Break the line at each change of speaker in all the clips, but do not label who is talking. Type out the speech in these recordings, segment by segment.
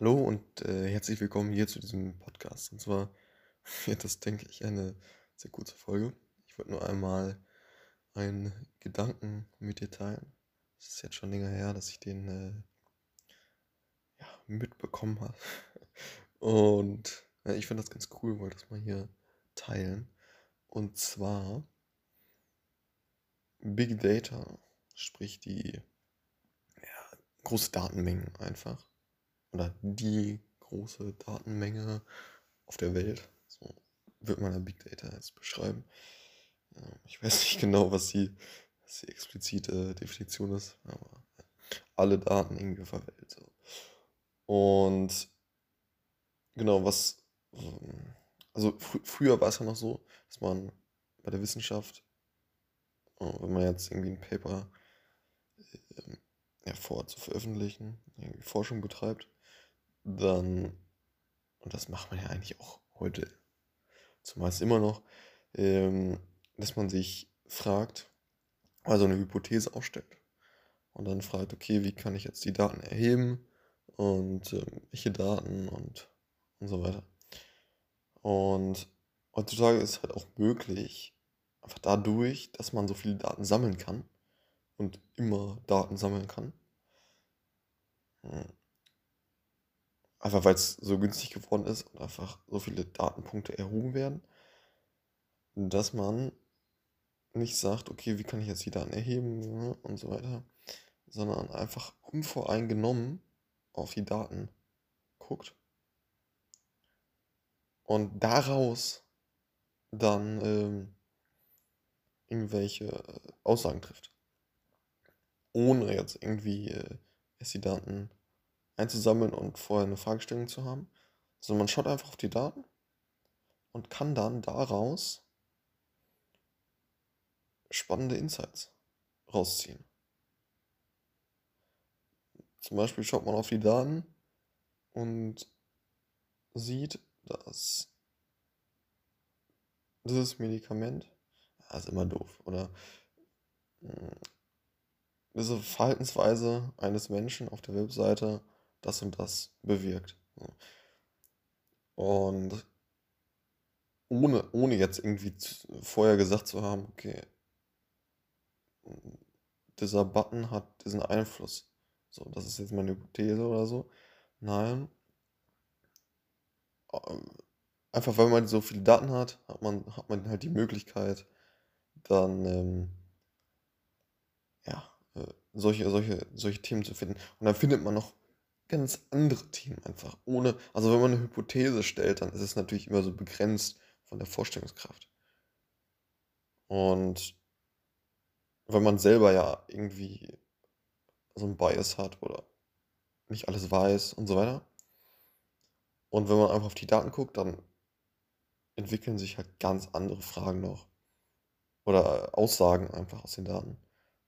Hallo und äh, herzlich willkommen hier zu diesem Podcast. Und zwar wird das, denke ich, eine sehr kurze Folge. Ich wollte nur einmal einen Gedanken mit dir teilen. Es ist jetzt schon länger her, dass ich den äh, ja, mitbekommen habe. Und ja, ich finde das ganz cool, wollte das mal hier teilen. Und zwar Big Data, sprich die ja, große Datenmengen einfach oder die große Datenmenge auf der Welt. So wird man ja Big Data jetzt beschreiben. Ich weiß nicht genau, was die, was die explizite Definition ist, aber alle Daten irgendwie auf der Welt. So. Und genau, was. Also fr früher war es ja noch so, dass man bei der Wissenschaft, äh, wenn man jetzt irgendwie ein Paper ähm, ja, vor zu Forschung betreibt, dann, und das macht man ja eigentlich auch heute zumeist immer noch, ähm, dass man sich fragt, also eine Hypothese aufstellt. Und dann fragt, okay, wie kann ich jetzt die Daten erheben und ähm, welche Daten und, und so weiter. Und heutzutage ist es halt auch möglich, einfach dadurch, dass man so viele Daten sammeln kann und immer Daten sammeln kann, hm, Einfach weil es so günstig geworden ist und einfach so viele Datenpunkte erhoben werden, dass man nicht sagt, okay, wie kann ich jetzt die Daten erheben ne, und so weiter, sondern einfach unvoreingenommen auf die Daten guckt und daraus dann ähm, irgendwelche Aussagen trifft. Ohne jetzt irgendwie äh, erst die Daten einzusammeln und vorher eine Fragestellung zu haben, sondern man schaut einfach auf die Daten und kann dann daraus spannende Insights rausziehen. Zum Beispiel schaut man auf die Daten und sieht, dass dieses Medikament, das ist immer doof, oder hm, diese Verhaltensweise eines Menschen auf der Webseite das und das bewirkt. Und ohne, ohne jetzt irgendwie vorher gesagt zu haben, okay, dieser Button hat diesen Einfluss. So, das ist jetzt meine Hypothese oder so. Nein. Ähm, einfach weil man so viele Daten hat, hat man, hat man halt die Möglichkeit, dann ähm, ja, äh, solche, solche, solche Themen zu finden. Und dann findet man noch ganz andere Themen einfach. Ohne, also wenn man eine Hypothese stellt, dann ist es natürlich immer so begrenzt von der Vorstellungskraft. Und wenn man selber ja irgendwie so ein Bias hat oder nicht alles weiß und so weiter. Und wenn man einfach auf die Daten guckt, dann entwickeln sich halt ganz andere Fragen noch. Oder Aussagen einfach aus den Daten,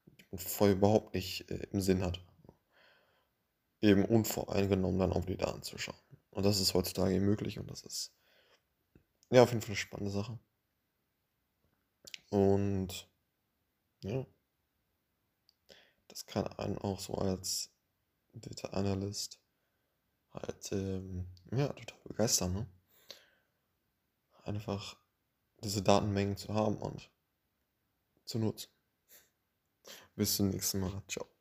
die man vorher überhaupt nicht äh, im Sinn hat eben unvoreingenommen dann auf die Daten zu schauen. Und das ist heutzutage möglich und das ist ja auf jeden Fall eine spannende Sache. Und ja, das kann einen auch so als Data Analyst halt ähm, ja total begeistern, ne? Einfach diese Datenmengen zu haben und zu nutzen. Bis zum nächsten Mal. Ciao.